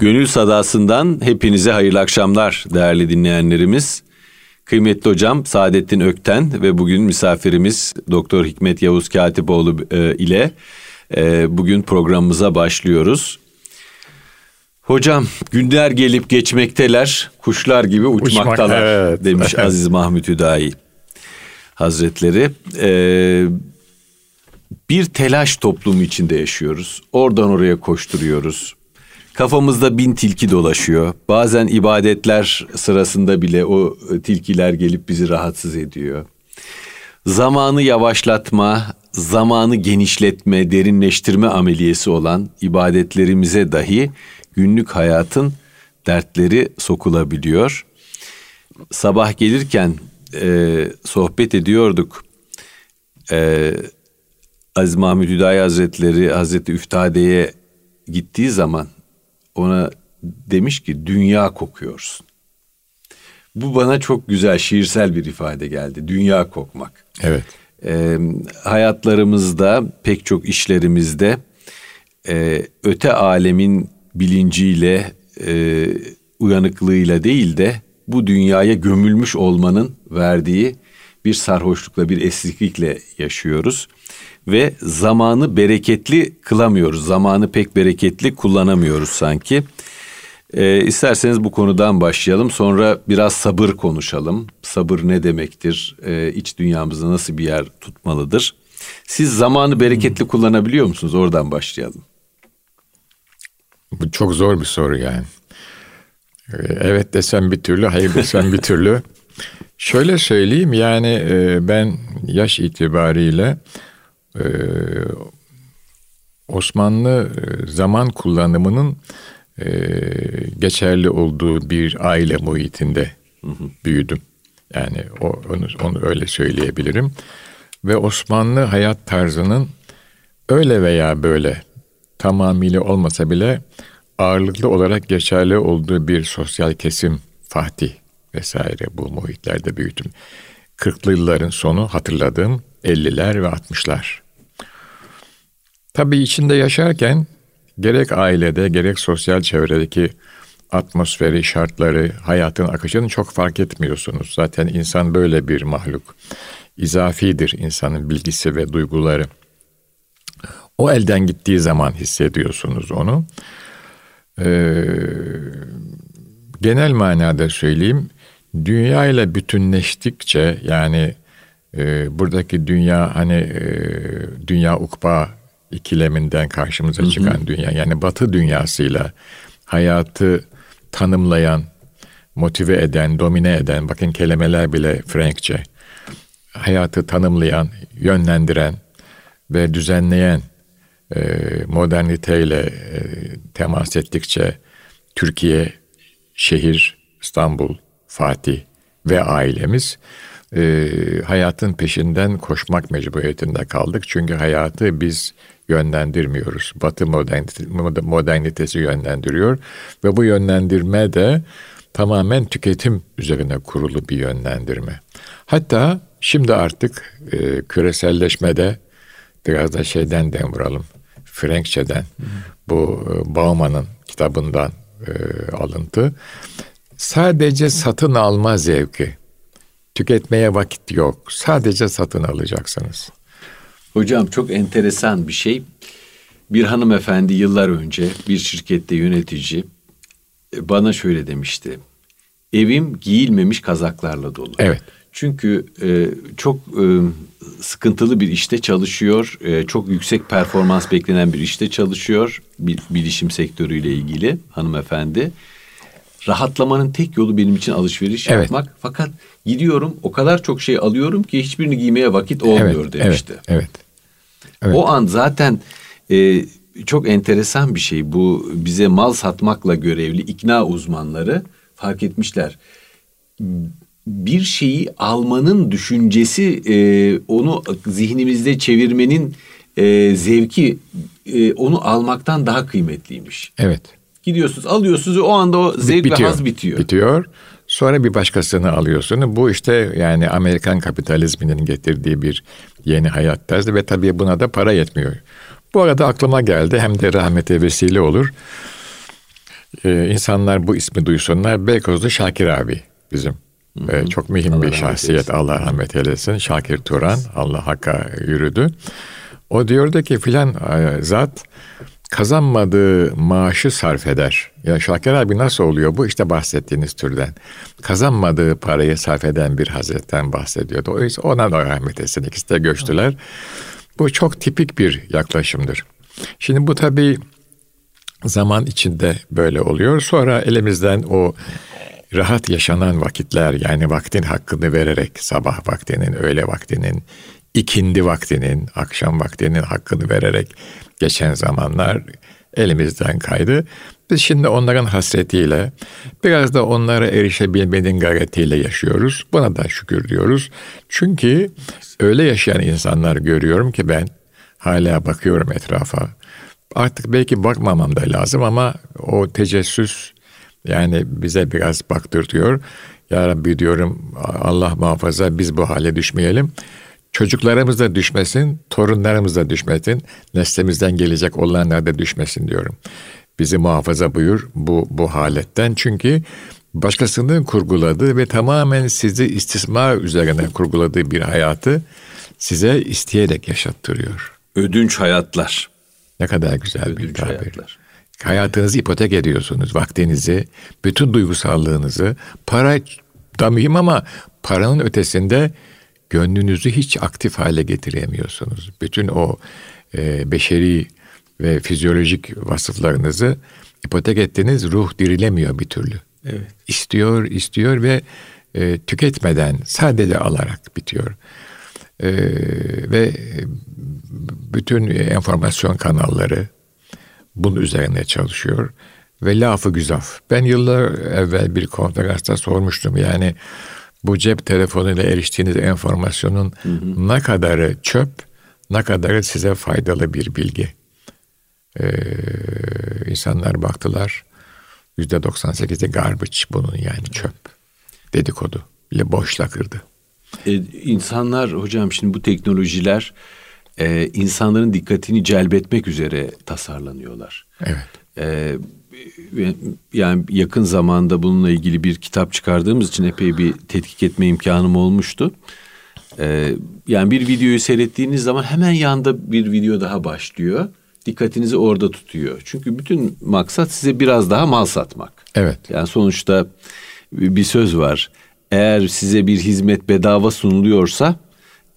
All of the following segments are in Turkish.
Gönül Sadası'ndan hepinize hayırlı akşamlar değerli dinleyenlerimiz. Kıymetli hocam Saadettin Ökten ve bugün misafirimiz Doktor Hikmet Yavuz Katipoğlu e, ile e, bugün programımıza başlıyoruz. Hocam günler gelip geçmekteler, kuşlar gibi uçmaktalar Uçmak, evet. demiş Aziz Mahmut Hüdayi Hazretleri. Ee, bir telaş toplumu içinde yaşıyoruz. Oradan oraya koşturuyoruz. Kafamızda bin tilki dolaşıyor. Bazen ibadetler sırasında bile o tilkiler gelip bizi rahatsız ediyor. Zamanı yavaşlatma, zamanı genişletme, derinleştirme ameliyesi olan ibadetlerimize dahi günlük hayatın dertleri sokulabiliyor. Sabah gelirken e, sohbet ediyorduk. E, Aziz Mahmud Hüdayi Hazretleri Hazreti Üftade'ye gittiği zaman ona demiş ki dünya kokuyorsun. Bu bana çok güzel şiirsel bir ifade geldi. Dünya kokmak. Evet. E, hayatlarımızda pek çok işlerimizde e, öte alemin bilinciyle, e, uyanıklığıyla değil de bu dünyaya gömülmüş olmanın verdiği bir sarhoşlukla, bir esriklikle yaşıyoruz. Ve zamanı bereketli kılamıyoruz. Zamanı pek bereketli kullanamıyoruz sanki. Ee, isterseniz bu konudan başlayalım. Sonra biraz sabır konuşalım. Sabır ne demektir? Ee, iç dünyamızda nasıl bir yer tutmalıdır? Siz zamanı bereketli kullanabiliyor musunuz? Oradan başlayalım. Bu çok zor bir soru yani. Ee, evet desem bir türlü, hayır desem bir türlü. Şöyle söyleyeyim yani e, ben yaş itibariyle e, Osmanlı e, zaman kullanımının geçerli olduğu bir aile muhitinde büyüdüm. Yani onu, onu öyle söyleyebilirim. Ve Osmanlı hayat tarzının öyle veya böyle tamamıyla olmasa bile ağırlıklı olarak geçerli olduğu bir sosyal kesim Fatih vesaire bu muhitlerde büyüdüm. 40'lı yılların sonu hatırladığım 50'ler ve 60'lar. Tabii içinde yaşarken gerek ailede gerek sosyal çevredeki atmosferi, şartları, hayatın akışını çok fark etmiyorsunuz. Zaten insan böyle bir mahluk. İzafidir insanın bilgisi ve duyguları. O elden gittiği zaman hissediyorsunuz onu. Ee, genel manada söyleyeyim, dünya ile bütünleştikçe yani e, buradaki dünya hani e, dünya ukba ikileminden karşımıza çıkan hı hı. dünya yani batı dünyasıyla hayatı tanımlayan, motive eden, domine eden, bakın kelimeler bile Frankçe, hayatı tanımlayan, yönlendiren ve düzenleyen e, moderniteyle e, temas ettikçe Türkiye, şehir, İstanbul, Fatih ve ailemiz e, hayatın peşinden koşmak mecburiyetinde kaldık. Çünkü hayatı biz yönlendirmiyoruz. Batı modernite, modernitesi yönlendiriyor ve bu yönlendirme de tamamen tüketim üzerine kurulu bir yönlendirme. Hatta şimdi artık e, küreselleşmede biraz da şeyden dem vuralım. Frenkçe'den bu e, Bauman'ın kitabından e, alıntı. Sadece satın alma zevki. Tüketmeye vakit yok. Sadece satın alacaksınız. Hocam çok enteresan bir şey. Bir hanımefendi yıllar önce bir şirkette yönetici e, bana şöyle demişti. Evim giyilmemiş kazaklarla dolu. Evet. Çünkü e, çok e, sıkıntılı bir işte çalışıyor. E, çok yüksek performans beklenen bir işte çalışıyor. Bir bilişim sektörüyle ilgili hanımefendi. Rahatlamanın tek yolu benim için alışveriş evet. yapmak. Fakat gidiyorum o kadar çok şey alıyorum ki hiçbirini giymeye vakit olmuyor evet, demişti. Evet, evet. evet. O an zaten e, çok enteresan bir şey. Bu bize mal satmakla görevli ikna uzmanları fark etmişler bir şeyi almanın düşüncesi e, onu zihnimizde çevirmenin e, zevki e, onu almaktan daha kıymetliymiş. Evet. Gidiyorsunuz alıyorsunuz o anda o zevk bitiyor, ve haz bitiyor. Bitiyor. Sonra bir başkasını alıyorsun. Bu işte yani Amerikan kapitalizminin getirdiği bir yeni hayat tarzı ve tabii buna da para yetmiyor. Bu arada aklıma geldi hem de rahmete vesile olur. e, insanlar bu ismi duysunlar. Beykozlu Şakir abi bizim. E, çok mühim Allah bir şahsiyet. eylesin. Allah rahmet eylesin. Şakir Turan. Allah hakka yürüdü. O diyordu ki filan e, zat kazanmadığı maaşı sarf eder. Ya Şakir abi nasıl oluyor bu? İşte bahsettiğiniz türden. Kazanmadığı parayı sarf eden bir hazretten bahsediyordu. O yüzden ona da rahmet etsin. İkisi de göçtüler. Bu çok tipik bir yaklaşımdır. Şimdi bu tabii zaman içinde böyle oluyor. Sonra elimizden o rahat yaşanan vakitler yani vaktin hakkını vererek sabah vaktinin, öğle vaktinin, ikindi vaktinin, akşam vaktinin hakkını vererek geçen zamanlar elimizden kaydı. Biz şimdi onların hasretiyle biraz da onlara erişebilmenin gayretiyle yaşıyoruz. Buna da şükür diyoruz. Çünkü öyle yaşayan insanlar görüyorum ki ben hala bakıyorum etrafa. Artık belki bakmamam da lazım ama o tecessüs yani bize biraz baktırtıyor. Ya Rabbi diyorum Allah muhafaza biz bu hale düşmeyelim. Çocuklarımız da düşmesin, torunlarımız da düşmesin, neslimizden gelecek olanlar da düşmesin diyorum. Bizi muhafaza buyur bu, bu haletten. Çünkü başkasının kurguladığı ve tamamen sizi istismar üzerine kurguladığı bir hayatı size isteyerek yaşattırıyor. Ödünç hayatlar. Ne kadar güzel bir Ödünç tabir. hayatlar. Hayatınızı ipotek ediyorsunuz, vaktinizi, bütün duygusallığınızı. Para da mühim ama paranın ötesinde gönlünüzü hiç aktif hale getiremiyorsunuz. Bütün o e, beşeri ve fizyolojik vasıflarınızı ipotek ettiniz, ruh dirilemiyor bir türlü. Evet. İstiyor, istiyor ve e, tüketmeden sadece alarak bitiyor. E, ve bütün enformasyon kanalları bunun üzerine çalışıyor ve lafı güzaf. Ben yıllar evvel bir konferansta sormuştum yani bu cep telefonuyla eriştiğiniz enformasyonun hı hı. ne kadarı çöp, ne kadarı size faydalı bir bilgi. Ee, insanlar baktılar. Yüzde 98'i garbage bunun yani çöp. Dedikodu ile boş lakırdı. Ee, insanlar hocam şimdi bu teknolojiler e, insanların dikkatini celbetmek üzere tasarlanıyorlar. Evet. E, yani yakın zamanda bununla ilgili bir kitap çıkardığımız için epey bir tetkik etme imkanım olmuştu. E, yani bir videoyu seyrettiğiniz zaman hemen yanda bir video daha başlıyor. Dikkatinizi orada tutuyor. Çünkü bütün maksat size biraz daha mal satmak. Evet. Yani sonuçta bir söz var. Eğer size bir hizmet bedava sunuluyorsa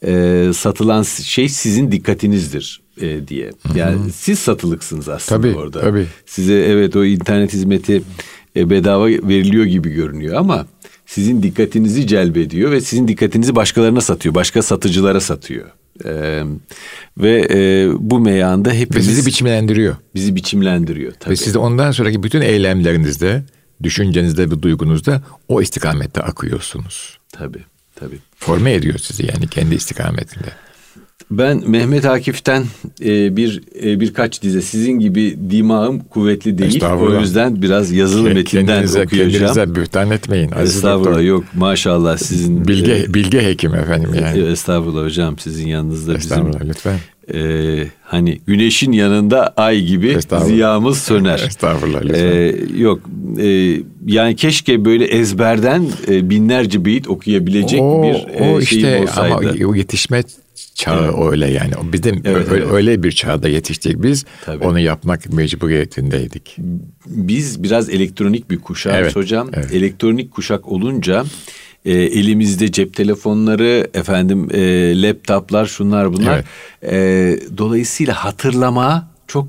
e, satılan şey sizin dikkatinizdir e, diye. Yani Hı-hı. siz satılıksınız aslında tabii, orada. Tabii. Size evet o internet hizmeti e, bedava veriliyor gibi görünüyor ama sizin dikkatinizi celbediyor ve sizin dikkatinizi başkalarına satıyor. Başka satıcılara satıyor. Ee, ve e, bu meyanda hepimiz... Ve sizi biçimlendiriyor. Bizi biçimlendiriyor tabii. Ve siz de ondan sonraki bütün eylemlerinizde, düşüncenizde ve duygunuzda o istikamette akıyorsunuz. Tabii, tabii. Forme ediyor sizi yani kendi istikametinde. Ben Mehmet Akif'ten e, bir e, birkaç dize sizin gibi dimağım kuvvetli değil. O yüzden biraz yazılı metinden kendinize, okuyacağım. Kendinize bühtan etmeyin. Aziz Estağfurullah doktor. yok maşallah sizin. Bilge, e, bilge hekim efendim yani. Estağfurullah hocam sizin yanınızda Estağfurullah bizim. lütfen. E, hani güneşin yanında ay gibi ziyamız söner. Estağfurullah lütfen. E, yok e, yani keşke böyle ezberden e, binlerce beyit okuyabilecek o, bir e, o şeyim işte olsaydı. Ama o yetişme çağı evet. öyle yani. Bizim Evet, öyle, evet. öyle bir çağda yetiştik biz. Tabii. Onu yapmak mecburiyetindeydik. Biz biraz elektronik bir kuşağız Evet, hocam. evet. Elektronik kuşak olunca e, elimizde cep telefonları, efendim e, laptoplar, şunlar bunlar. E, dolayısıyla hatırlama çok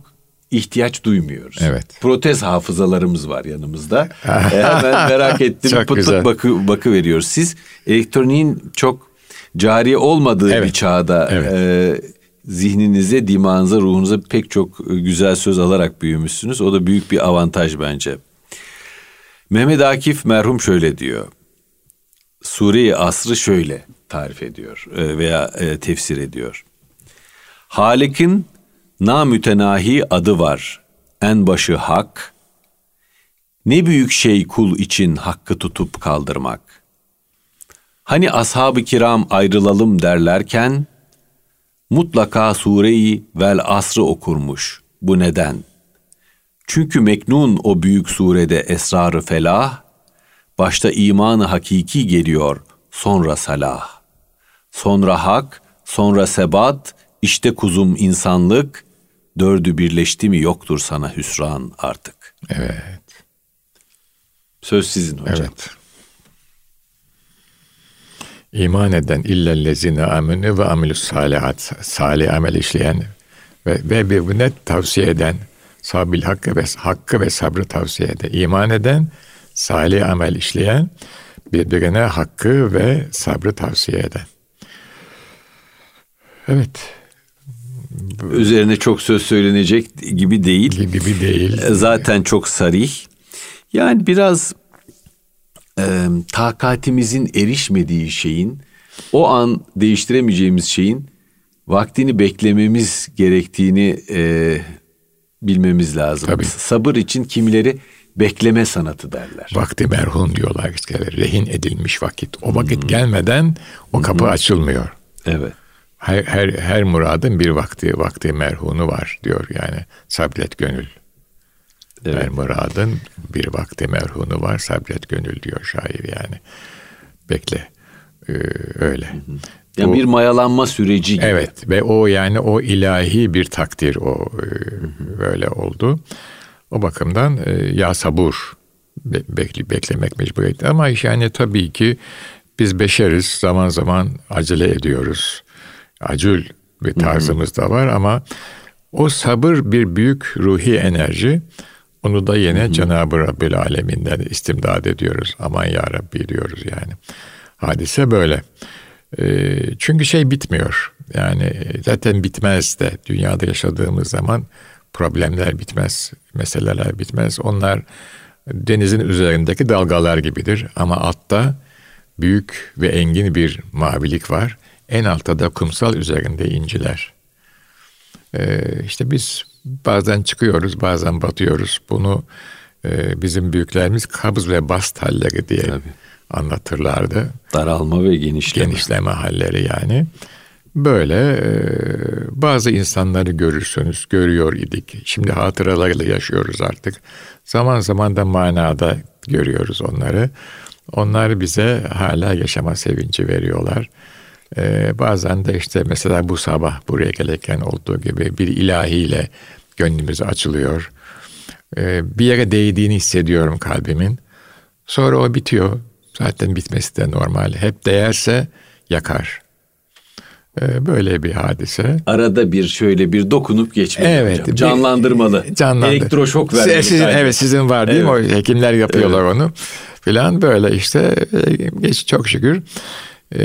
ihtiyaç duymuyoruz. Evet. Protez hafızalarımız var yanımızda. e, hemen merak ettim. Çok pıt pıt güzel. bakı, bakı veriyoruz. Siz elektroniğin çok cari olmadığı Evet. bir çağda Evet. e, zihninize, dimağınıza, ruhunuza pek çok güzel söz alarak büyümüşsünüz. O da büyük bir avantaj bence. Mehmet Akif merhum şöyle diyor. Sure-i Asr'ı şöyle tarif ediyor e, veya e, tefsir ediyor. Halik'in namütenahi adı var. En başı hak. Ne büyük şey kul için hakkı tutup kaldırmak. Hani ashab-ı kiram ayrılalım derlerken mutlaka sureyi vel asrı okurmuş. Bu neden? Çünkü meknun o büyük surede esrarı felah, başta imanı hakiki geliyor, sonra salah. Sonra hak, sonra sebat, işte kuzum insanlık, dördü birleşti mi yoktur sana hüsran artık. Evet. Söz sizin hocam. Evet. İman eden illellezine amenü ve amilus salihat. Salih amel işleyen ve, ve birbirine tavsiye eden sabil hakkı ve hakkı ve sabrı tavsiye eden. İman eden, salih amel işleyen, birbirine hakkı ve sabrı tavsiye eden. Evet. Üzerine çok söz söylenecek gibi değil. Gibi değil. Zaten çok sarih. Yani biraz e, takatimizin erişmediği şeyin, o an değiştiremeyeceğimiz şeyin vaktini beklememiz gerektiğini e, bilmemiz lazım. Tabii. Sabır için kimileri bekleme sanatı derler. Vakti merhum diyorlar işte rehin edilmiş vakit. O vakit hmm. gelmeden o kapı hmm. açılmıyor. Evet. Her, her, her muradın bir vakti, vakti merhunu var diyor yani sabret gönül. Evet. Her muradın bir vakti merhunu var sabret gönül diyor şair yani. Bekle. Ee, öyle. Hı hı. Yani bir mayalanma süreci gibi. Evet ve o yani o ilahi bir takdir o e, böyle oldu. O bakımdan e, ya sabur bekle, beklemek mecburiyeti ama yani tabii ki biz beşeriz zaman zaman acele ediyoruz. Acül bir tarzımız da var ama o sabır bir büyük ruhi enerji. Onu da yine Cenab-ı Rabbil Aleminden istimdad ediyoruz. Aman ya Rabbi diyoruz yani. Hadise böyle. Ee, çünkü şey bitmiyor. Yani zaten bitmez de dünyada yaşadığımız zaman problemler bitmez, meseleler bitmez. Onlar denizin üzerindeki dalgalar gibidir ama altta büyük ve engin bir mavilik var. En altta da kumsal üzerinde inciler. Ee, işte biz bazen çıkıyoruz, bazen batıyoruz. Bunu e, bizim büyüklerimiz kabız ve bast halleri diye Tabii anlatırlardı. Daralma ve genişleme. Genişleme halleri yani. Böyle e, bazı insanları görürsünüz, görüyor idik. Şimdi hatıralarıyla yaşıyoruz artık. Zaman zaman da manada görüyoruz onları. Onlar bize hala yaşama sevinci veriyorlar. Ee, bazen de işte mesela bu sabah buraya gelirken olduğu gibi bir ilahiyle gönlümüz açılıyor. Ee, bir yere değdiğini hissediyorum kalbimin. Sonra o bitiyor. Zaten bitmesi de normal. Hep değerse yakar. Ee, böyle bir hadise. Arada bir şöyle bir dokunup geçmeli evet, hocam. Canlandırmalı. Canlandır. Elektroşok vermeli. Sizin, evet sizin var değil evet. mi? O hekimler yapıyorlar evet. onu. Filan böyle işte e, geç çok şükür. Ee,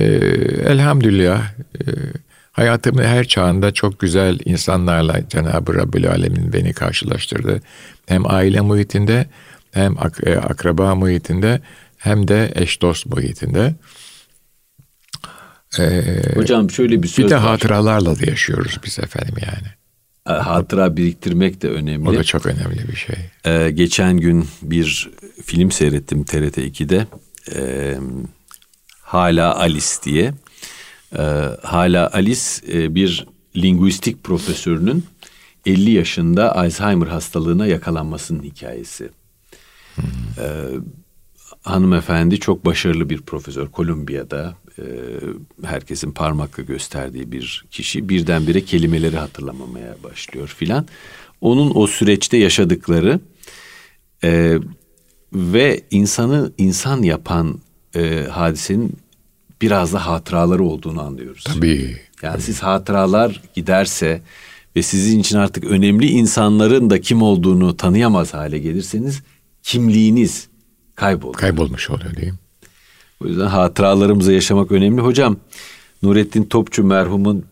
elhamdülillah e, hayatımın her çağında çok güzel insanlarla Cenab-ı Rabbül Alemin beni karşılaştırdı. Hem aile muhitinde hem ak- e, akraba muhitinde hem de eş dost boyutunda. Ee, Hocam şöyle bir söz Bir de hatıralarla da yaşıyoruz biz efendim yani. Hatıra biriktirmek de önemli. O da çok önemli bir şey. Ee, geçen gün bir film seyrettim TRT 2'de. Ee, Hala Alice diye. Ee, Hala Alice e, bir linguistik profesörünün 50 yaşında Alzheimer hastalığına yakalanmasının hikayesi. Hmm. Ee, hanımefendi çok başarılı bir profesör. Kolombiya'da e, herkesin parmakla gösterdiği bir kişi birdenbire kelimeleri hatırlamamaya başlıyor filan. Onun o süreçte yaşadıkları e, ve insanı insan yapan e, hadisenin biraz da hatıraları olduğunu anlıyoruz. Tabii. Yani tabii. siz hatıralar giderse ve sizin için artık önemli insanların da kim olduğunu tanıyamaz hale gelirseniz kimliğiniz kayboldu. Kaybolmuş oluyor değil mi? O yüzden hatıralarımızı yaşamak önemli. Hocam Nurettin Topçu merhumun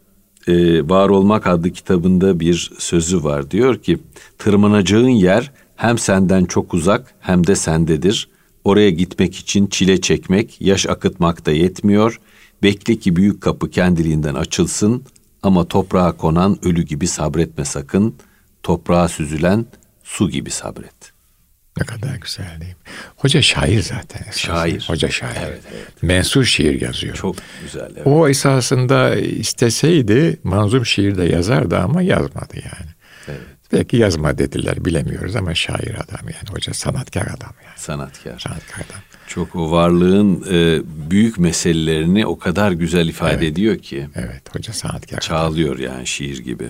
e, Var Olmak adlı kitabında bir sözü var. Diyor ki tırmanacağın yer hem senden çok uzak hem de sendedir. Oraya gitmek için çile çekmek, yaş akıtmak da yetmiyor. Bekle ki büyük kapı kendiliğinden açılsın ama toprağa konan ölü gibi sabretme sakın. Toprağa süzülen su gibi sabret.'' Ne kadar güzel değil mi? Hoca şair zaten. Esasında. Şair. Hoca şair. Evet, evet. Mensur şiir yazıyor. Çok güzel. Evet. O esasında isteseydi manzum şiir de yazardı ama yazmadı yani. Evet. Belki yazma dediler bilemiyoruz ama şair adam yani hoca sanatkar adam yani. Sanatkar. Sanatkar adam. Çok o varlığın e, büyük meselelerini o kadar güzel ifade Evet. ediyor ki. Evet hoca sanatkar. Çağlıyor yani şiir gibi.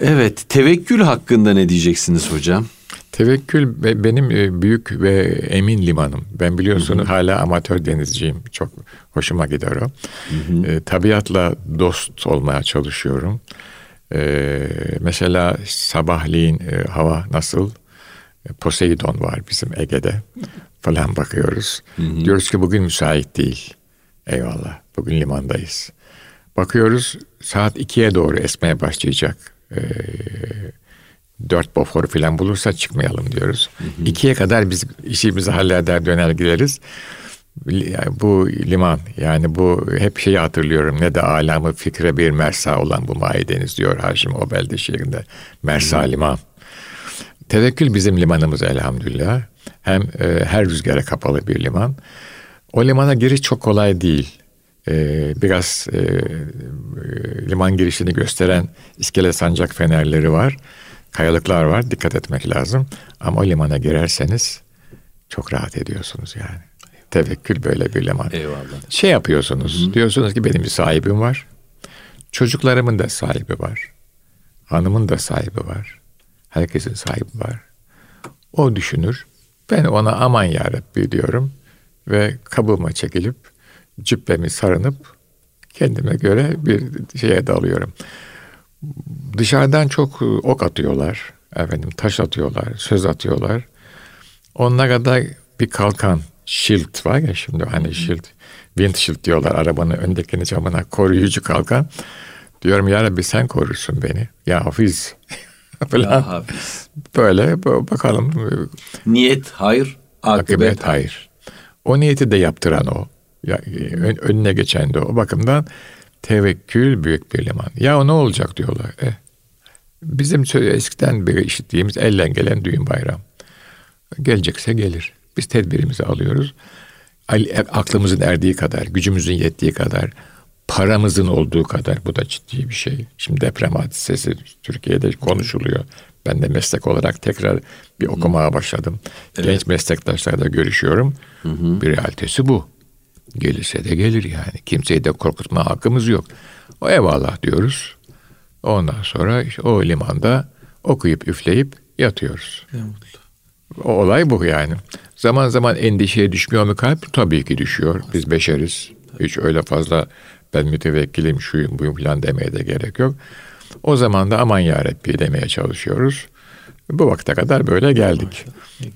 Evet, tevekkül hakkında ne diyeceksiniz hocam? Tevekkül be- benim e, büyük ve emin limanım. Ben biliyorsunuz hala amatör denizciyim. Çok hoşuma gider o. E, tabiatla dost olmaya çalışıyorum. E, mesela sabahleyin e, hava nasıl? E, Poseidon var bizim Ege'de falan bakıyoruz. Diyoruz ki bugün müsait değil. Eyvallah. Bugün limandayız. Bakıyoruz saat 2'ye doğru esmeye başlayacak. E, dört bofor falan bulursa çıkmayalım diyoruz. İkiye kadar biz işimizi halleder döner gideriz. Bu liman yani bu hep şeyi hatırlıyorum ne de alamı fikre bir mersa olan bu mavi deniz diyor Haşim Obelde şiirinde. Mersa liman. Tevekkül bizim limanımız elhamdülillah. Hem e, her rüzgara kapalı bir liman. O limana giriş çok kolay değil. E, biraz e, e, liman girişini gösteren iskele sancak fenerleri var. Kayalıklar var. Dikkat etmek lazım. Ama o limana girerseniz çok rahat ediyorsunuz yani. Tevekkül böyle bir liman. Eyvallah. Şey yapıyorsunuz. Diyorsunuz ki benim bir sahibim var. Çocuklarımın da sahibi var. Hanımın da sahibi var. Herkesin sahibi var. O düşünür. Ben ona aman yarabbi diyorum. Ve kabıma çekilip cübbemi sarınıp kendime göre bir şeye dalıyorum. Dışarıdan çok e, ok atıyorlar. Efendim taş atıyorlar, söz atıyorlar. Onlara da bir kalkan, shield var ya şimdi hani shield, windshield diyorlar arabanın öndekini camına koruyucu kalkan. Diyorum ya Rabbi sen korursun beni. Ya Hafiz falan. Ya Hafiz. Böyle bakalım Niyet hayır, akıbet, akıbet hayır. O niyeti de yaptıran o. Ya, e, ön- önüne geçen de. O bakımdan tevekkül büyük bir liman. Ya ne olacak diyorlar. Eh, bizim eskiden beri işittiğimiz elden gelen düğün bayram. Gelecekse gelir. Biz tedbirimizi alıyoruz. Al- e, Aklımızın erdiği kadar, gücümüzün yettiği kadar, paramızın olduğu kadar bu da ciddi bir şey. Şimdi deprem hadisesi Türkiye'de konuşuluyor. Ben de meslek olarak tekrar bir okumaya başladım. Genç meslektaşlarla görüşüyorum. Bir realitesi bu. Gelirse de gelir yani. Kimseyi de korkutma hakkımız yok. O eyvallah diyoruz. Ondan sonra işte o limanda okuyup üfleyip yatıyoruz. O olay bu yani. Zaman zaman endişeye düşmüyor mu kalp? Tabii ki düşüyor. Biz beşeriz. Hiç öyle fazla ben mütevekkilim şuyum buyum falan demeye de gerek yok. O zaman da aman yarabbi demeye çalışıyoruz. Bu vakte kadar böyle geldik.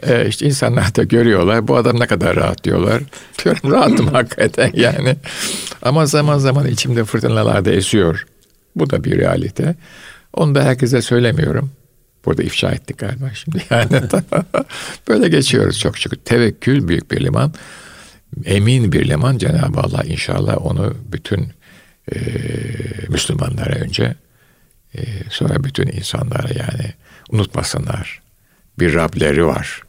Ee, işte insanlar da görüyorlar. Bu adam ne kadar rahat diyorlar. Diyorum rahatım hakikaten yani. Ama zaman zaman içimde fırtınalar da esiyor. Bu da bir realite. Onu da herkese söylemiyorum. Burada ifşa ettik galiba şimdi. Yani böyle geçiyoruz çok şükür. Tevekkül büyük bir liman. Emin bir liman. Cenab-ı Allah inşallah onu bütün e, Müslümanlara önce e, sonra bütün insanlara yani unutmasınlar. Bir Rableri var.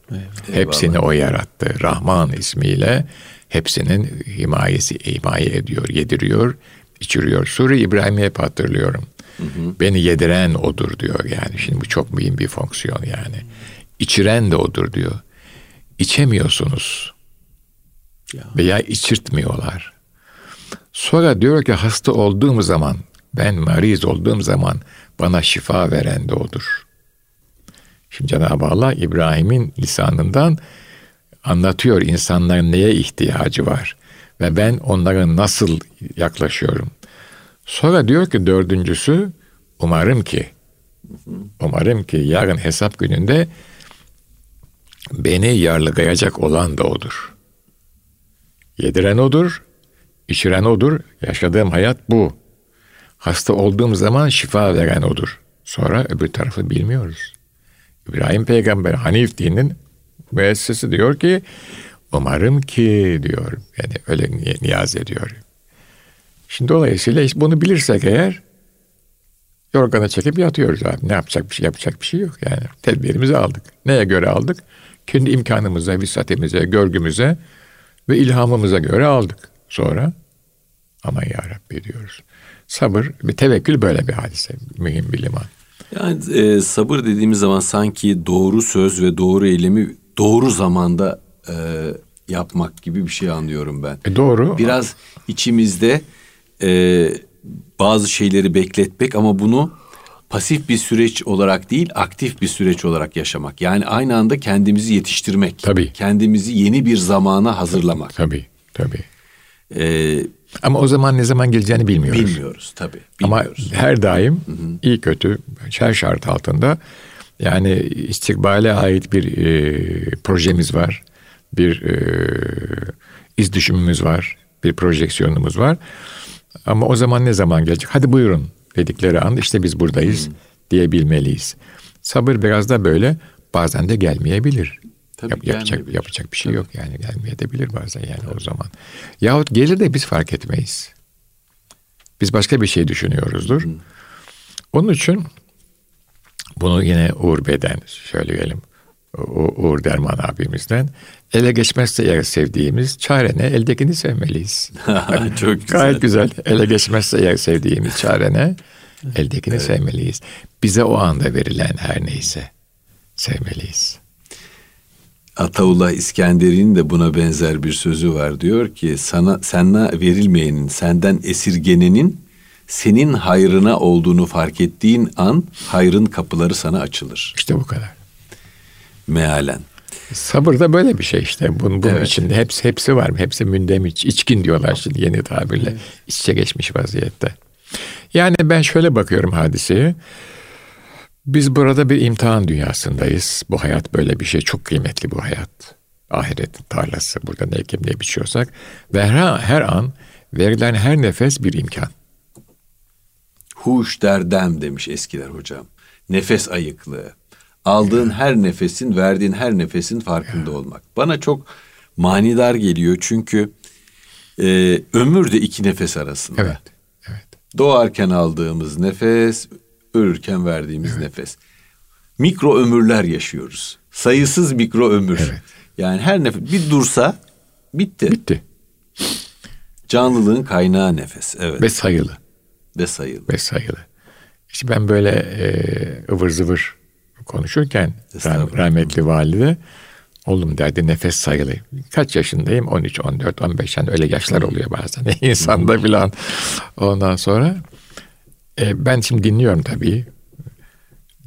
Hepsini o yarattı. Rahman ismiyle hepsinin himayesi himaye ediyor, yediriyor, içiriyor. Sure İbrahim'i hep hatırlıyorum. Beni yediren odur diyor yani. Şimdi bu çok mühim bir fonksiyon yani. İçiren de odur diyor. İçemiyorsunuz. Veya içirtmiyorlar. Sonra diyor ki hasta olduğum zaman, ben mariz olduğum zaman bana şifa veren de odur. Şimdi Cenab-ı Allah İbrahim'in lisanından anlatıyor insanların neye ihtiyacı var ve ben onlara nasıl yaklaşıyorum. Sonra diyor ki dördüncüsü umarım ki umarım ki yarın hesap gününde beni yarlıgayacak olan da odur. Yediren odur, içiren odur, yaşadığım hayat bu. Hasta olduğum zaman şifa veren odur. Sonra öbür tarafı bilmiyoruz. İbrahim peygamber Hanif dininin müessesi diyor ki umarım ki diyor. Yani öyle ni- niyaz ediyor. Şimdi dolayısıyla bunu bilirsek eğer yorgana çekip yatıyoruz abi. Ne yapacak bir şey yapacak bir şey yok yani. Tedbirimizi aldık. Neye göre aldık? Kendi imkanımıza, visatimize, görgümüze ve ilhamımıza göre aldık. Sonra aman ya Rabbi diyoruz. Sabır ve tevekkül böyle bir hadise. Mühim bir liman. Yani e, sabır dediğimiz zaman sanki doğru söz ve doğru eylemi doğru zamanda e, yapmak gibi bir şey anlıyorum ben. E doğru. Biraz içimizde e, bazı şeyleri bekletmek ama bunu pasif bir süreç olarak değil aktif bir süreç olarak yaşamak. Yani aynı anda kendimizi yetiştirmek. Tabii. Kendimizi yeni bir zamana hazırlamak. Tabii, tabii. Ee, Ama o zaman ne zaman geleceğini bilmiyoruz. bilmiyoruz tabii. Ama Bilmiyoruz. her daim iyi kötü her şart altında yani istikbale ait bir e, projemiz var. Bir e, iz düşümümüz var. Bir projeksiyonumuz var. Ama o zaman ne zaman gelecek? Hadi buyurun dedikleri an işte biz buradayız diyebilmeliyiz. Sabır biraz da böyle bazen de gelmeyebilir. Tabii Yap- yapacak, yapacak bir şey yok yani gelmeyebilir bazen yani o zaman. Yahut gelir de biz fark etmeyiz. Biz başka bir şey düşünüyoruzdur. Onun için bunu yine Uğur Bey'den söyleyelim. U- Uğur Derman abimizden. Ele geçmezse eğer sevdiğimiz çare ne? Eldekini sevmeliyiz. Çok güzel. Gayet güzel. Ele geçmezse eğer sevdiğimiz çare ne? Eldekini sevmeliyiz. Bize o anda verilen her neyse sevmeliyiz. Ataullah İskender'in de buna benzer bir sözü var. Diyor ki sana sana verilmeyenin, senden esirgenenin senin hayrına olduğunu fark ettiğin an hayrın kapıları sana açılır. İşte bu kadar. Mealen. Sabır da böyle bir şey işte. Bunun, bunun Evet. içinde hepsi hepsi var. Hepsi mündemiç. içkin diyorlar şimdi yeni tabirle. İç içe geçmiş vaziyette. Yani ben şöyle bakıyorum hadiseye. Biz burada bir imtihan dünyasındayız. Bu hayat böyle bir şey. Çok kıymetli bu hayat. Ahiretin tarlası. Burada ne ekim ne biçiyorsak. Ve her, her an verilen her nefes bir imkan. Huş derdem demiş eskiler hocam. Nefes ayıklığı. Aldığın her nefesin, verdiğin her nefesin farkında olmak. Bana çok manidar geliyor çünkü e, ömür de iki nefes arasında. Evet. Evet. Doğarken aldığımız nefes, ölürken verdiğimiz nefes. Mikro ömürler yaşıyoruz. Sayısız mikro ömür. Evet. Yani her nefes bir dursa bitti. Bitti. Canlılığın kaynağı nefes. Evet. Ve sayılı. Ve sayılı. ve sayılı. İşte ben böyle e, ıvır zıvır konuşurken rah- rahmetli valide oğlum derdi nefes sayılı. Kaç yaşındayım? 13, 14, 15 yani öyle yaşlar oluyor bazen insanda filan. Ondan sonra e, ben şimdi dinliyorum tabii.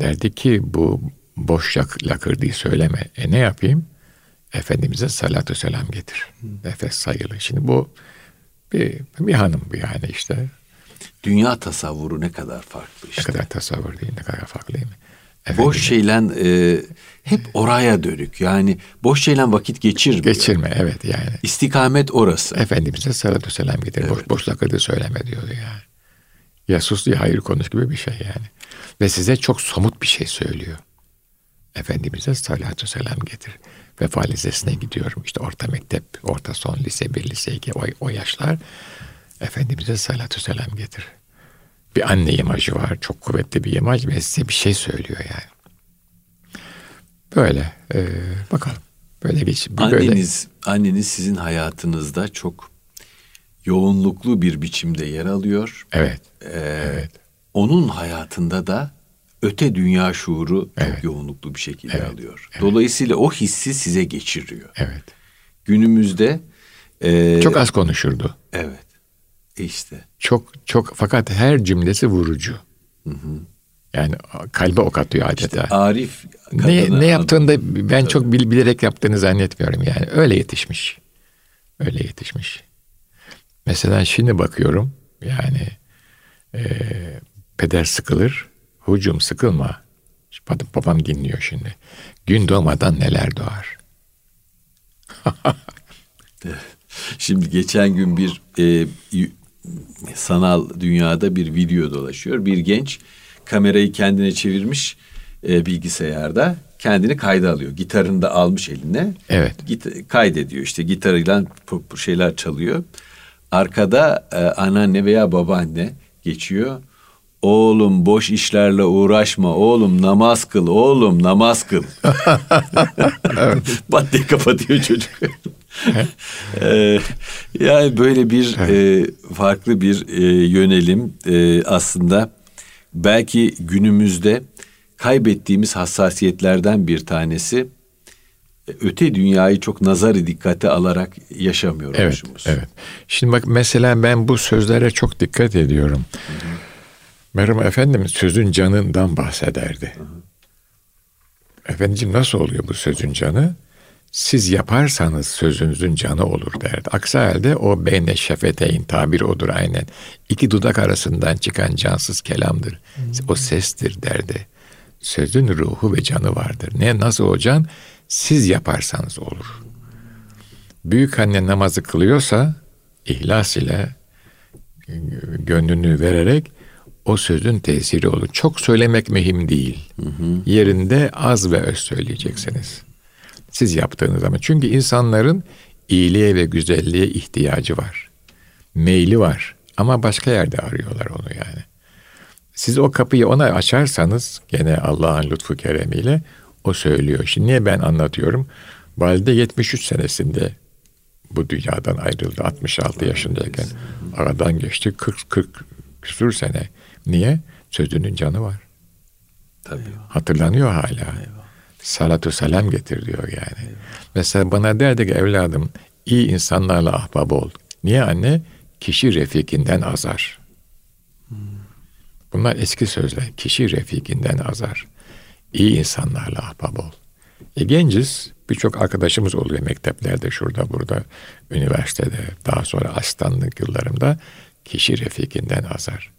Derdi ki bu boş lakırdığı söyleme. E ne yapayım? Efendimiz'e salatü selam getir. Nefes sayılı. Şimdi bu bir, bir hanım bu yani işte. Dünya tasavvuru ne kadar farklı Ne işte. kadar tasavvur değil, ne kadar farklı değil mi? Boş şeyle e, hep oraya dönük. Yani boş şeyle vakit geçirmiyor. Geçirme evet yani. İstikamet orası. Efendimiz'e salatu selam getir. Boş, boş lakırdı söyleme diyor yani. Ya sus ya hayır konuş gibi bir şey yani. Ve size çok somut bir şey söylüyor. Efendimiz'e salatu selam getir. Vefa Lisesi'ne gidiyorum. İşte orta mektep, orta son lise, bir lise iki o, o yaşlar. Efendimiz'e salatu selam getir. Bir anne imajı var. Çok kuvvetli bir imaj ve size bir şey söylüyor yani. Böyle. e, bakalım. Böyle geç. Böyle. Anneniz, anneniz sizin hayatınızda çok yoğunluklu bir biçimde yer alıyor. Evet. Ee, Onun hayatında da öte dünya şuuru çok Evet. yoğunluklu bir şekilde Evet, alıyor. Dolayısıyla o hissi size geçiriyor. Evet. Günümüzde e, Çok az konuşurdu. evet E işte Çok çok fakat her cümlesi vurucu. Yani kalbe ok atıyor adeta. Arif ne, ne yaptığını da ben çok bil- bilerek yaptığını zannetmiyorum yani. Öyle yetişmiş. Öyle yetişmiş. Mesela şimdi bakıyorum yani e, peder sıkılır. Hucum sıkılma. Babam, babam dinliyor şimdi. Gün doğmadan neler doğar. Şimdi geçen gün bir e, sanal dünyada bir video dolaşıyor. Bir genç kamerayı kendine çevirmiş e, bilgisayarda kendini kayda alıyor. Gitarını da almış eline. Evet. Git, kaydediyor işte gitarıyla şeyler çalıyor. Arkada e, anneanne veya babaanne geçiyor. Oğlum boş işlerle uğraşma. Oğlum namaz kıl. Oğlum namaz kıl. Bat diye kapatıyor çocuk. Ee, yani böyle bir e, farklı bir e, yönelim e, aslında belki günümüzde kaybettiğimiz hassasiyetlerden bir tanesi öte dünyayı çok nazarı dikkate alarak yaşamıyormuşuz. Evet, evet. Şimdi bak mesela ben bu sözlere çok dikkat ediyorum. Hı hı. Merhum Efendimiz sözün canından bahsederdi. Hı hı. Efendiciğim nasıl oluyor bu sözün canı? Siz yaparsanız sözünüzün canı olur derdi. Aksi halde o beyne şefeteyn tabir odur aynen. İki dudak arasından çıkan cansız kelamdır. Hmm. O sestir derdi. Sözün ruhu ve canı vardır. Ne nasıl o can? Siz yaparsanız olur. Büyük anne namazı kılıyorsa ihlas ile gönlünü vererek o sözün tesiri olur. Çok söylemek mühim değil. Hı hı. Yerinde az ve öz söyleyeceksiniz. Siz yaptığınız zaman. Çünkü insanların iyiliğe ve güzelliğe ihtiyacı var. Meyli var. Ama başka yerde arıyorlar onu yani. Siz o kapıyı ona açarsanız gene Allah'ın lütfu keremiyle o söylüyor. Şimdi niye ben anlatıyorum? Valide 73 senesinde bu dünyadan ayrıldı. 66 yaşındayken aradan geçti 40 40 küsur sene. Niye? Sözünün canı var. Tabii. Hatırlanıyor hala. Salatu selam getir diyor yani. Mesela bana derdi ki evladım iyi insanlarla ahbab ol. Niye anne? Kişi refikinden azar. Bunlar eski sözler. Kişi refikinden azar. İyi insanlarla ahbab ol. E genciz. Birçok arkadaşımız oluyor mekteplerde, şurada, burada, üniversitede, daha sonra asistanlık yıllarımda. Kişi refikinden azar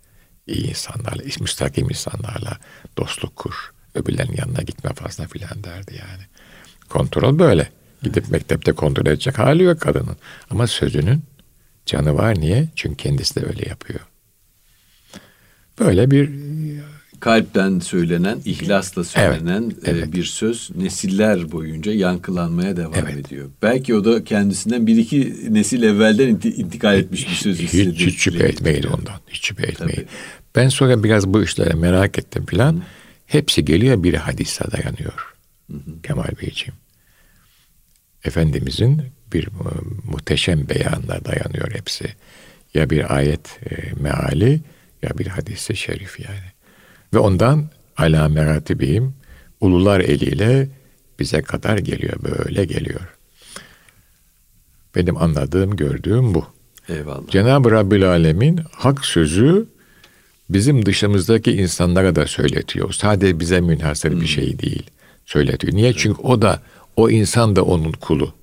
iyi insanlarla, müstakim insanlarla dostluk kur. Öbürlerin yanına gitme fazla filan derdi yani. Kontrol böyle. Gidip mektepte kontrol edecek hali yok kadının. Ama sözünün canı var. Niye? Çünkü kendisi de öyle yapıyor. Böyle bir kalpten söylenen, ihlasla söylenen evet, evet. bir söz nesiller boyunca yankılanmaya devam evet. ediyor. Belki o da kendisinden bir iki nesil evvelden intikal etmiş bir söz. Hiç, hiç, hiç şüphe etmeyin ondan. Hiç şüphe etmeyin. Ben sonra biraz bu işlere merak ettim filan. Hepsi geliyor bir hadise dayanıyor. Hı hı. Kemal Beyciğim. Efendimizin bir muhteşem beyanına dayanıyor hepsi. Ya bir ayet e, meali ya bir hadise şerif yani. Ve ondan ala meratibihim ulular eliyle bize kadar geliyor. Böyle geliyor. Benim anladığım, gördüğüm bu. Eyvallah. Cenab-ı Rabbül Alemin hak sözü bizim dışımızdaki insanlara da söyletiyor. Sadece bize münhasır hmm. bir şey değil. Söyletiyor. Niye? Evet. Çünkü o da, o insan da onun kulu.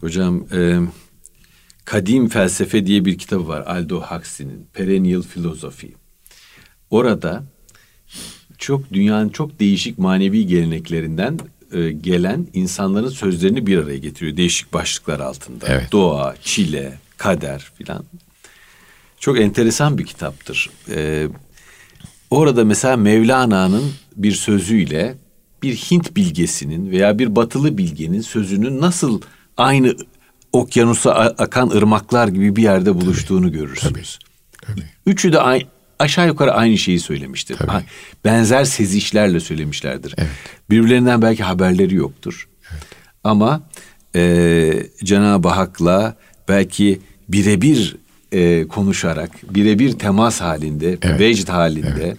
Hocam, e, Kadim Felsefe diye bir kitabı var Aldo Huxley'nin. Perennial Philosophy. Orada çok dünyanın çok değişik manevi geleneklerinden e, gelen insanların sözlerini bir araya getiriyor değişik başlıklar altında. Evet. Doğa, çile, kader filan. Çok enteresan bir kitaptır. Ee, orada mesela Mevlana'nın bir sözüyle bir Hint bilgesinin veya bir batılı bilgenin sözünün nasıl aynı okyanusa akan ırmaklar gibi bir yerde buluştuğunu tabii, görürsünüz. Tabii, tabii. Üçü de aynı, aşağı yukarı aynı şeyi söylemiştir. Tabii. Benzer sezişlerle söylemişlerdir. Evet. Birbirlerinden belki haberleri yoktur. Evet. Ama e, Cenab-ı Hak'la belki birebir e, konuşarak, birebir temas halinde, evet. vecd halinde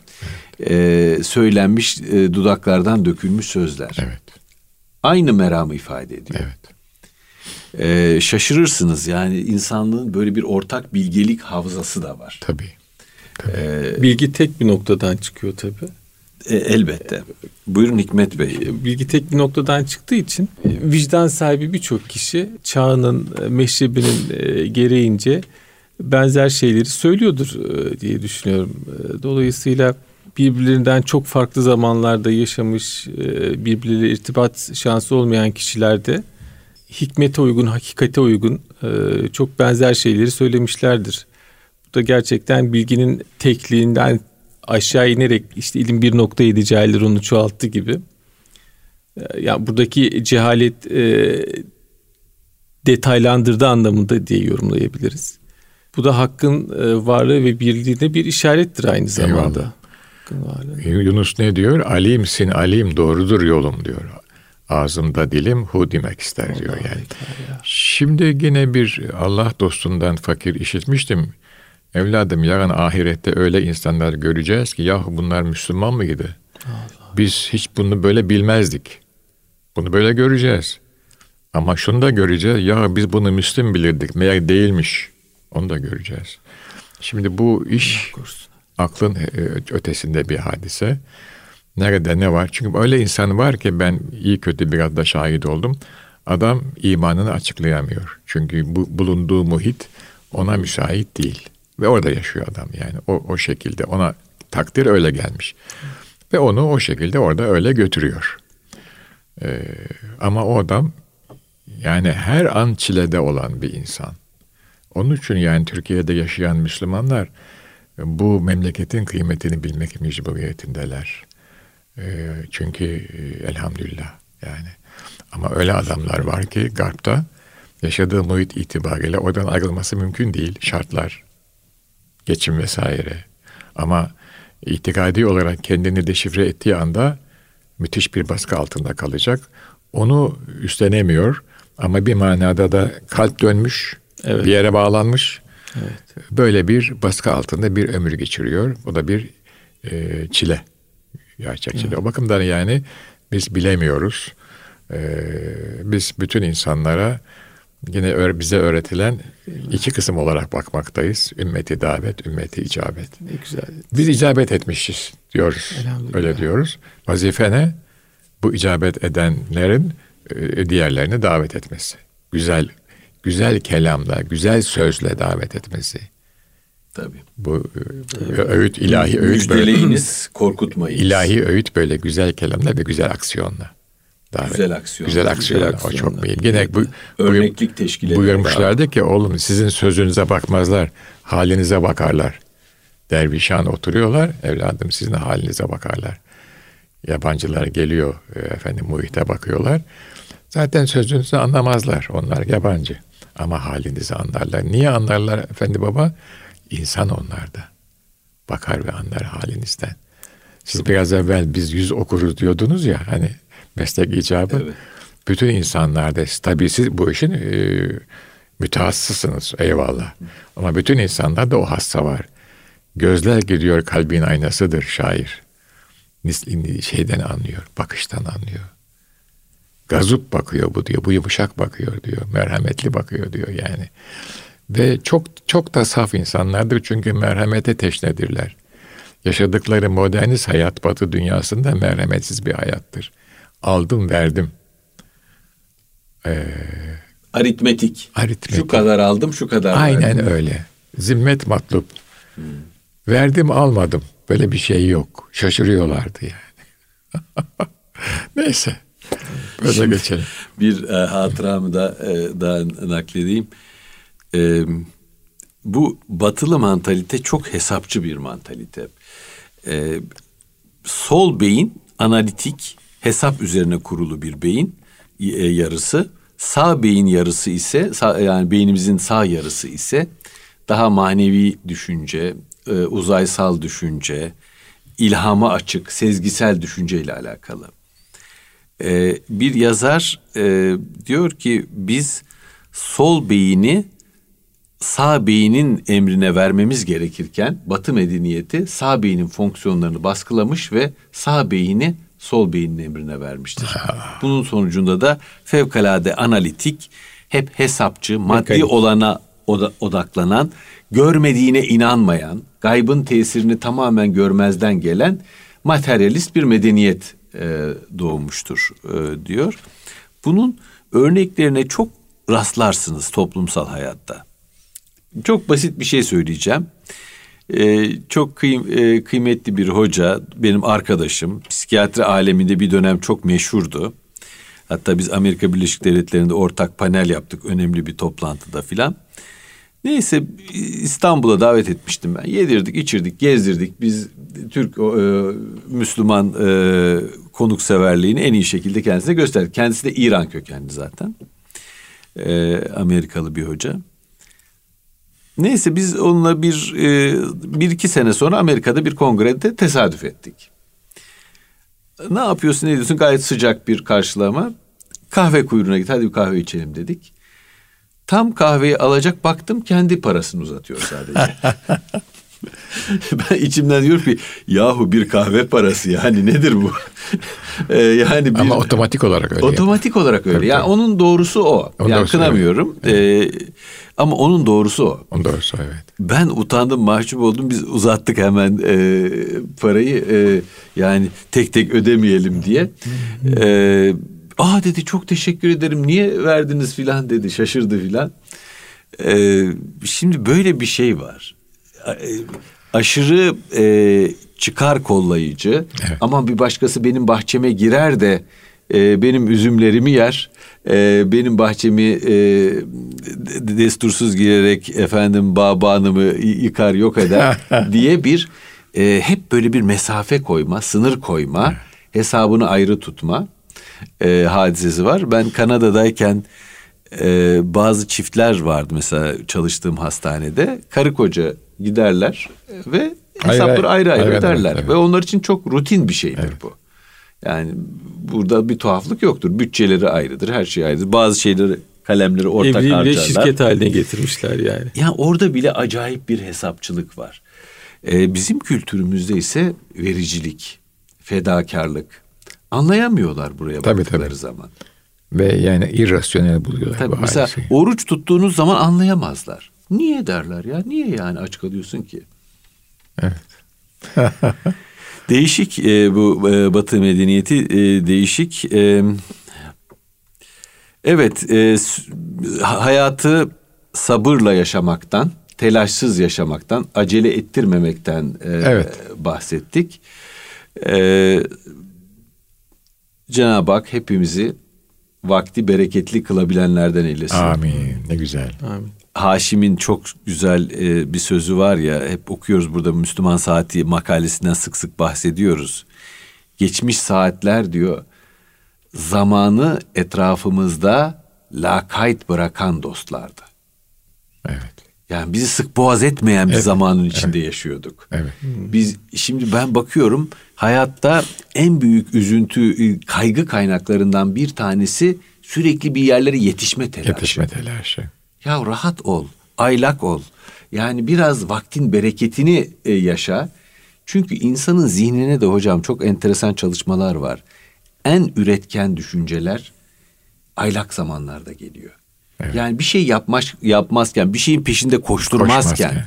evet. E, söylenmiş e, dudaklardan dökülmüş sözler. Evet. Aynı meramı ifade ediyor. Evet. E, şaşırırsınız yani insanlığın böyle bir ortak bilgelik havzası da var. Tabii. Ee, Bilgi tek bir noktadan çıkıyor tabii. E, elbette. Buyurun Hikmet Bey. Bilgi tek bir noktadan çıktığı için vicdan sahibi birçok kişi çağının, e, meşrebinin e, gereğince benzer şeyleri söylüyordur e, diye düşünüyorum. Dolayısıyla birbirlerinden çok farklı zamanlarda yaşamış, birbirleriyle irtibat şansı olmayan kişilerde hikmete uygun, hakikate uygun çok benzer şeyleri söylemişlerdir da gerçekten bilginin tekliğinden aşağı inerek işte ilim bir nokta yedi cahiller onu çoğalttı gibi. Ee, yani buradaki cehalet e, detaylandırdı anlamında diye yorumlayabiliriz. Bu da hakkın e, varlığı ve birliğine bir işarettir aynı zamanda. Yunus ne diyor? Alimsin alim doğrudur yolum diyor. Ağzımda dilim hu demek ister diyor yani. Şimdi yine bir Allah dostundan fakir işitmiştim Evladım yarın ahirette öyle insanlar göreceğiz ki yahu bunlar Müslüman mı gibi? Biz hiç bunu böyle bilmezdik. Bunu böyle göreceğiz. Ama şunu da göreceğiz. Ya biz bunu Müslüm bilirdik. Meğer değilmiş. Onu da göreceğiz. Şimdi bu iş aklın e, ötesinde bir hadise. Nerede ne var? Çünkü öyle insan var ki ben iyi kötü biraz da şahit oldum. Adam imanını açıklayamıyor. Çünkü bu bulunduğu muhit ona müsait değil. Ve orada yaşıyor adam yani o, o şekilde ona takdir öyle gelmiş. Ve onu o şekilde orada öyle götürüyor. Ee, ama o adam yani her an çilede olan bir insan. Onun için yani Türkiye'de yaşayan Müslümanlar bu memleketin kıymetini bilmek mecburiyetindeler. Ee, çünkü e, elhamdülillah yani. Ama öyle adamlar var ki Garp'ta yaşadığı muhit itibariyle oradan ayrılması mümkün değil. Şartlar, geçim vesaire. Ama itikadi olarak kendini deşifre ettiği anda müthiş bir baskı altında kalacak. Onu üstlenemiyor ama bir manada da kalp dönmüş, evet. bir yere bağlanmış. Evet. Böyle bir baskı altında bir ömür geçiriyor. O da bir e, çile. Gerçek çile. Evet. O bakımdan yani biz bilemiyoruz. E, biz bütün insanlara yine bize öğretilen iki kısım olarak bakmaktayız. Ümmeti davet, ümmeti icabet. Ne güzel. Biz icabet etmişiz diyoruz. Öyle diyoruz. Vazife ne? Bu icabet edenlerin e, diğerlerini davet etmesi. Güzel güzel kelamla, güzel sözle davet etmesi. Tabii. Bu Tabii. öğüt ilahi öğüt böyle. korkutmayın. İlahi öğüt böyle güzel kelamla ve güzel aksiyonla. Davet. Güzel aksiyon. Güzel aksiyon. Güzel o çok mühim. Yine bu örneklik teşkil ediyor. Buyurmuşlardı ki oğlum sizin sözünüze bakmazlar, halinize bakarlar. Dervişan oturuyorlar, evladım sizin halinize bakarlar. Yabancılar geliyor e, efendim muhite bakıyorlar. Zaten sözünüzü anlamazlar. Onlar yabancı. Ama halinizi anlarlar. Niye anlarlar efendi baba? İnsan onlar da. Bakar ve anlar halinizden. Siz biraz evvel biz yüz okuruz diyordunuz ya hani meslek icabı. Evet. Bütün insanlarda tabii siz bu işin e, mütehassısınız eyvallah. Ama bütün insanlarda o hassa var. Gözler gidiyor kalbin aynasıdır şair. Şeyden anlıyor, bakıştan anlıyor. Gazup bakıyor bu diyor, bu yumuşak bakıyor diyor, merhametli bakıyor diyor yani. Ve çok çok da saf insanlardır çünkü merhamete teşnedirler. Yaşadıkları modernist hayat batı dünyasında merhametsiz bir hayattır. Aldım verdim. Ee, aritmetik. Aritmetik. Şu kadar aldım şu kadar Aynen verdim. öyle. Zimmet matlup. Hmm. Verdim almadım. Böyle bir şey yok. Şaşırıyorlardı yani. Neyse. Böyle Şimdi geçelim. Bir e, hatıramı da e, daha nakledeyim. E, bu batılı mantalite çok hesapçı bir mantalite. E, sol beyin analitik, hesap üzerine kurulu bir beyin e, yarısı. Sağ beyin yarısı ise sağ, yani beynimizin sağ yarısı ise daha manevi düşünce, e, uzaysal düşünce, ilhama açık, sezgisel düşünceyle alakalı. E, bir yazar e, diyor ki biz sol beyni sağ beynin emrine vermemiz gerekirken Batı medeniyeti sağ beynin fonksiyonlarını baskılamış ve sağ beyni sol beynin emrine vermiştir. Bunun sonucunda da fevkalade analitik, hep hesapçı, maddi Mekanik. olana odaklanan, görmediğine inanmayan, gaybın tesirini tamamen görmezden gelen materyalist bir medeniyet e, doğmuştur e, diyor. Bunun örneklerine çok rastlarsınız toplumsal hayatta. Çok basit bir şey söyleyeceğim. Ee, çok kıym e, kıymetli bir hoca, benim arkadaşım. Psikiyatri aleminde bir dönem çok meşhurdu. Hatta biz Amerika Birleşik Devletleri'nde ortak panel yaptık önemli bir toplantıda filan. Neyse İstanbul'a davet etmiştim ben. Yedirdik, içirdik, gezdirdik. Biz Türk e, Müslüman e, konukseverliğini en iyi şekilde kendisine gösterdik. Kendisi de İran kökenli zaten. E, Amerikalı bir hoca. Neyse biz onunla bir, e, bir iki sene sonra Amerika'da bir kongrede tesadüf ettik. Ne yapıyorsun ne diyorsun gayet sıcak bir karşılama. Kahve kuyruğuna git hadi bir kahve içelim dedik. Tam kahveyi alacak baktım kendi parasını uzatıyor sadece. ben içimden diyorum ki yahu bir kahve parası yani nedir bu? ee, yani bir, Ama otomatik olarak öyle. Otomatik olarak öyle. Tabii, yani tabii. onun doğrusu o. Onun yani doğrusu kınamıyorum. Evet. Ee, ama onun doğrusu o. Onun doğrusu evet. Ben utandım, mahcup oldum. Biz uzattık hemen e, parayı. E, yani tek tek ödemeyelim diye. E, Aa dedi çok teşekkür ederim. Niye verdiniz filan dedi. Şaşırdı filan. E, şimdi böyle bir şey var. Aşırı e, çıkar kollayıcı. Evet. Ama bir başkası benim bahçeme girer de e, benim üzümlerimi yer e, benim bahçemi e, destursuz girerek efendim bağbanımı yıkar yok eder diye bir e, hep böyle bir mesafe koyma, sınır koyma, hesabını ayrı tutma e, hadisesi var. Ben Kanada'dayken e, bazı çiftler vardı mesela çalıştığım hastanede. Karı koca giderler ve hesapları ayrı ayrı, ayrı öderler. Evet, evet. Ve onlar için çok rutin bir şeydir evet. bu. Yani burada bir tuhaflık yoktur. Bütçeleri ayrıdır, her şey ayrıdır. Bazı şeyleri kalemleri ortak Evliliği harcarlar. Evliliği şirket haline getirmişler yani. Yani orada bile acayip bir hesapçılık var. Ee, bizim kültürümüzde ise vericilik, fedakarlık anlayamıyorlar buraya tabii, baktıkları tabii. zaman. Ve yani irrasyonel buluyorlar tabii, bu Mesela şeyi. oruç tuttuğunuz zaman anlayamazlar. Niye derler ya? Niye yani aç kalıyorsun ki? Evet. Değişik e, bu e, Batı medeniyeti e, değişik. E, evet, e, hayatı sabırla yaşamaktan, telaşsız yaşamaktan, acele ettirmemekten e, evet. bahsettik. E, Cenab-ı Hak hepimizi vakti bereketli kılabilenlerden eylesin. Amin. Ne güzel. Amin. Haşim'in çok güzel e, bir sözü var ya hep okuyoruz burada Müslüman Saati makalesinden sık sık bahsediyoruz. Geçmiş saatler diyor zamanı etrafımızda lakayt bırakan dostlardı. Evet. Yani bizi sık boğaz etmeyen bir evet. zamanın içinde evet. yaşıyorduk. Evet. Biz şimdi ben bakıyorum hayatta en büyük üzüntü, kaygı kaynaklarından bir tanesi sürekli bir yerlere yetişme telaşı. Yetişme telaşı. Ya rahat ol, aylak ol. Yani biraz vaktin bereketini e, yaşa. Çünkü insanın zihnine de hocam çok enteresan çalışmalar var. En üretken düşünceler aylak zamanlarda geliyor. Evet. Yani bir şey yapmaz, yapmazken, bir şeyin peşinde koşturmazken, Koşmazken.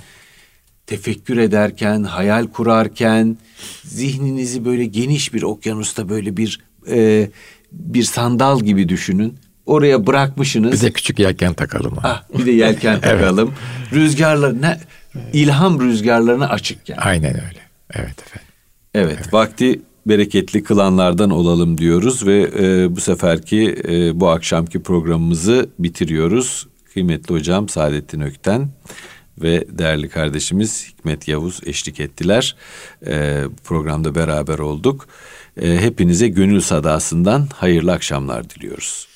tefekkür ederken, hayal kurarken, zihninizi böyle geniş bir okyanusta böyle bir e, bir sandal gibi düşünün. Oraya bırakmışsınız. Bir de küçük yelken takalım. Ah, bir de yelken takalım. Rüzgarlar ne ilham rüzgarlarına açıkken. Aynen öyle. Evet efendim. Evet, evet. vakti bereketli kılanlardan olalım diyoruz ve e, bu seferki e, bu akşamki programımızı bitiriyoruz. Kıymetli hocam Saadettin Ökten ve değerli kardeşimiz Hikmet Yavuz eşlik ettiler. E, programda beraber olduk. E, hepinize gönül sadasından hayırlı akşamlar diliyoruz.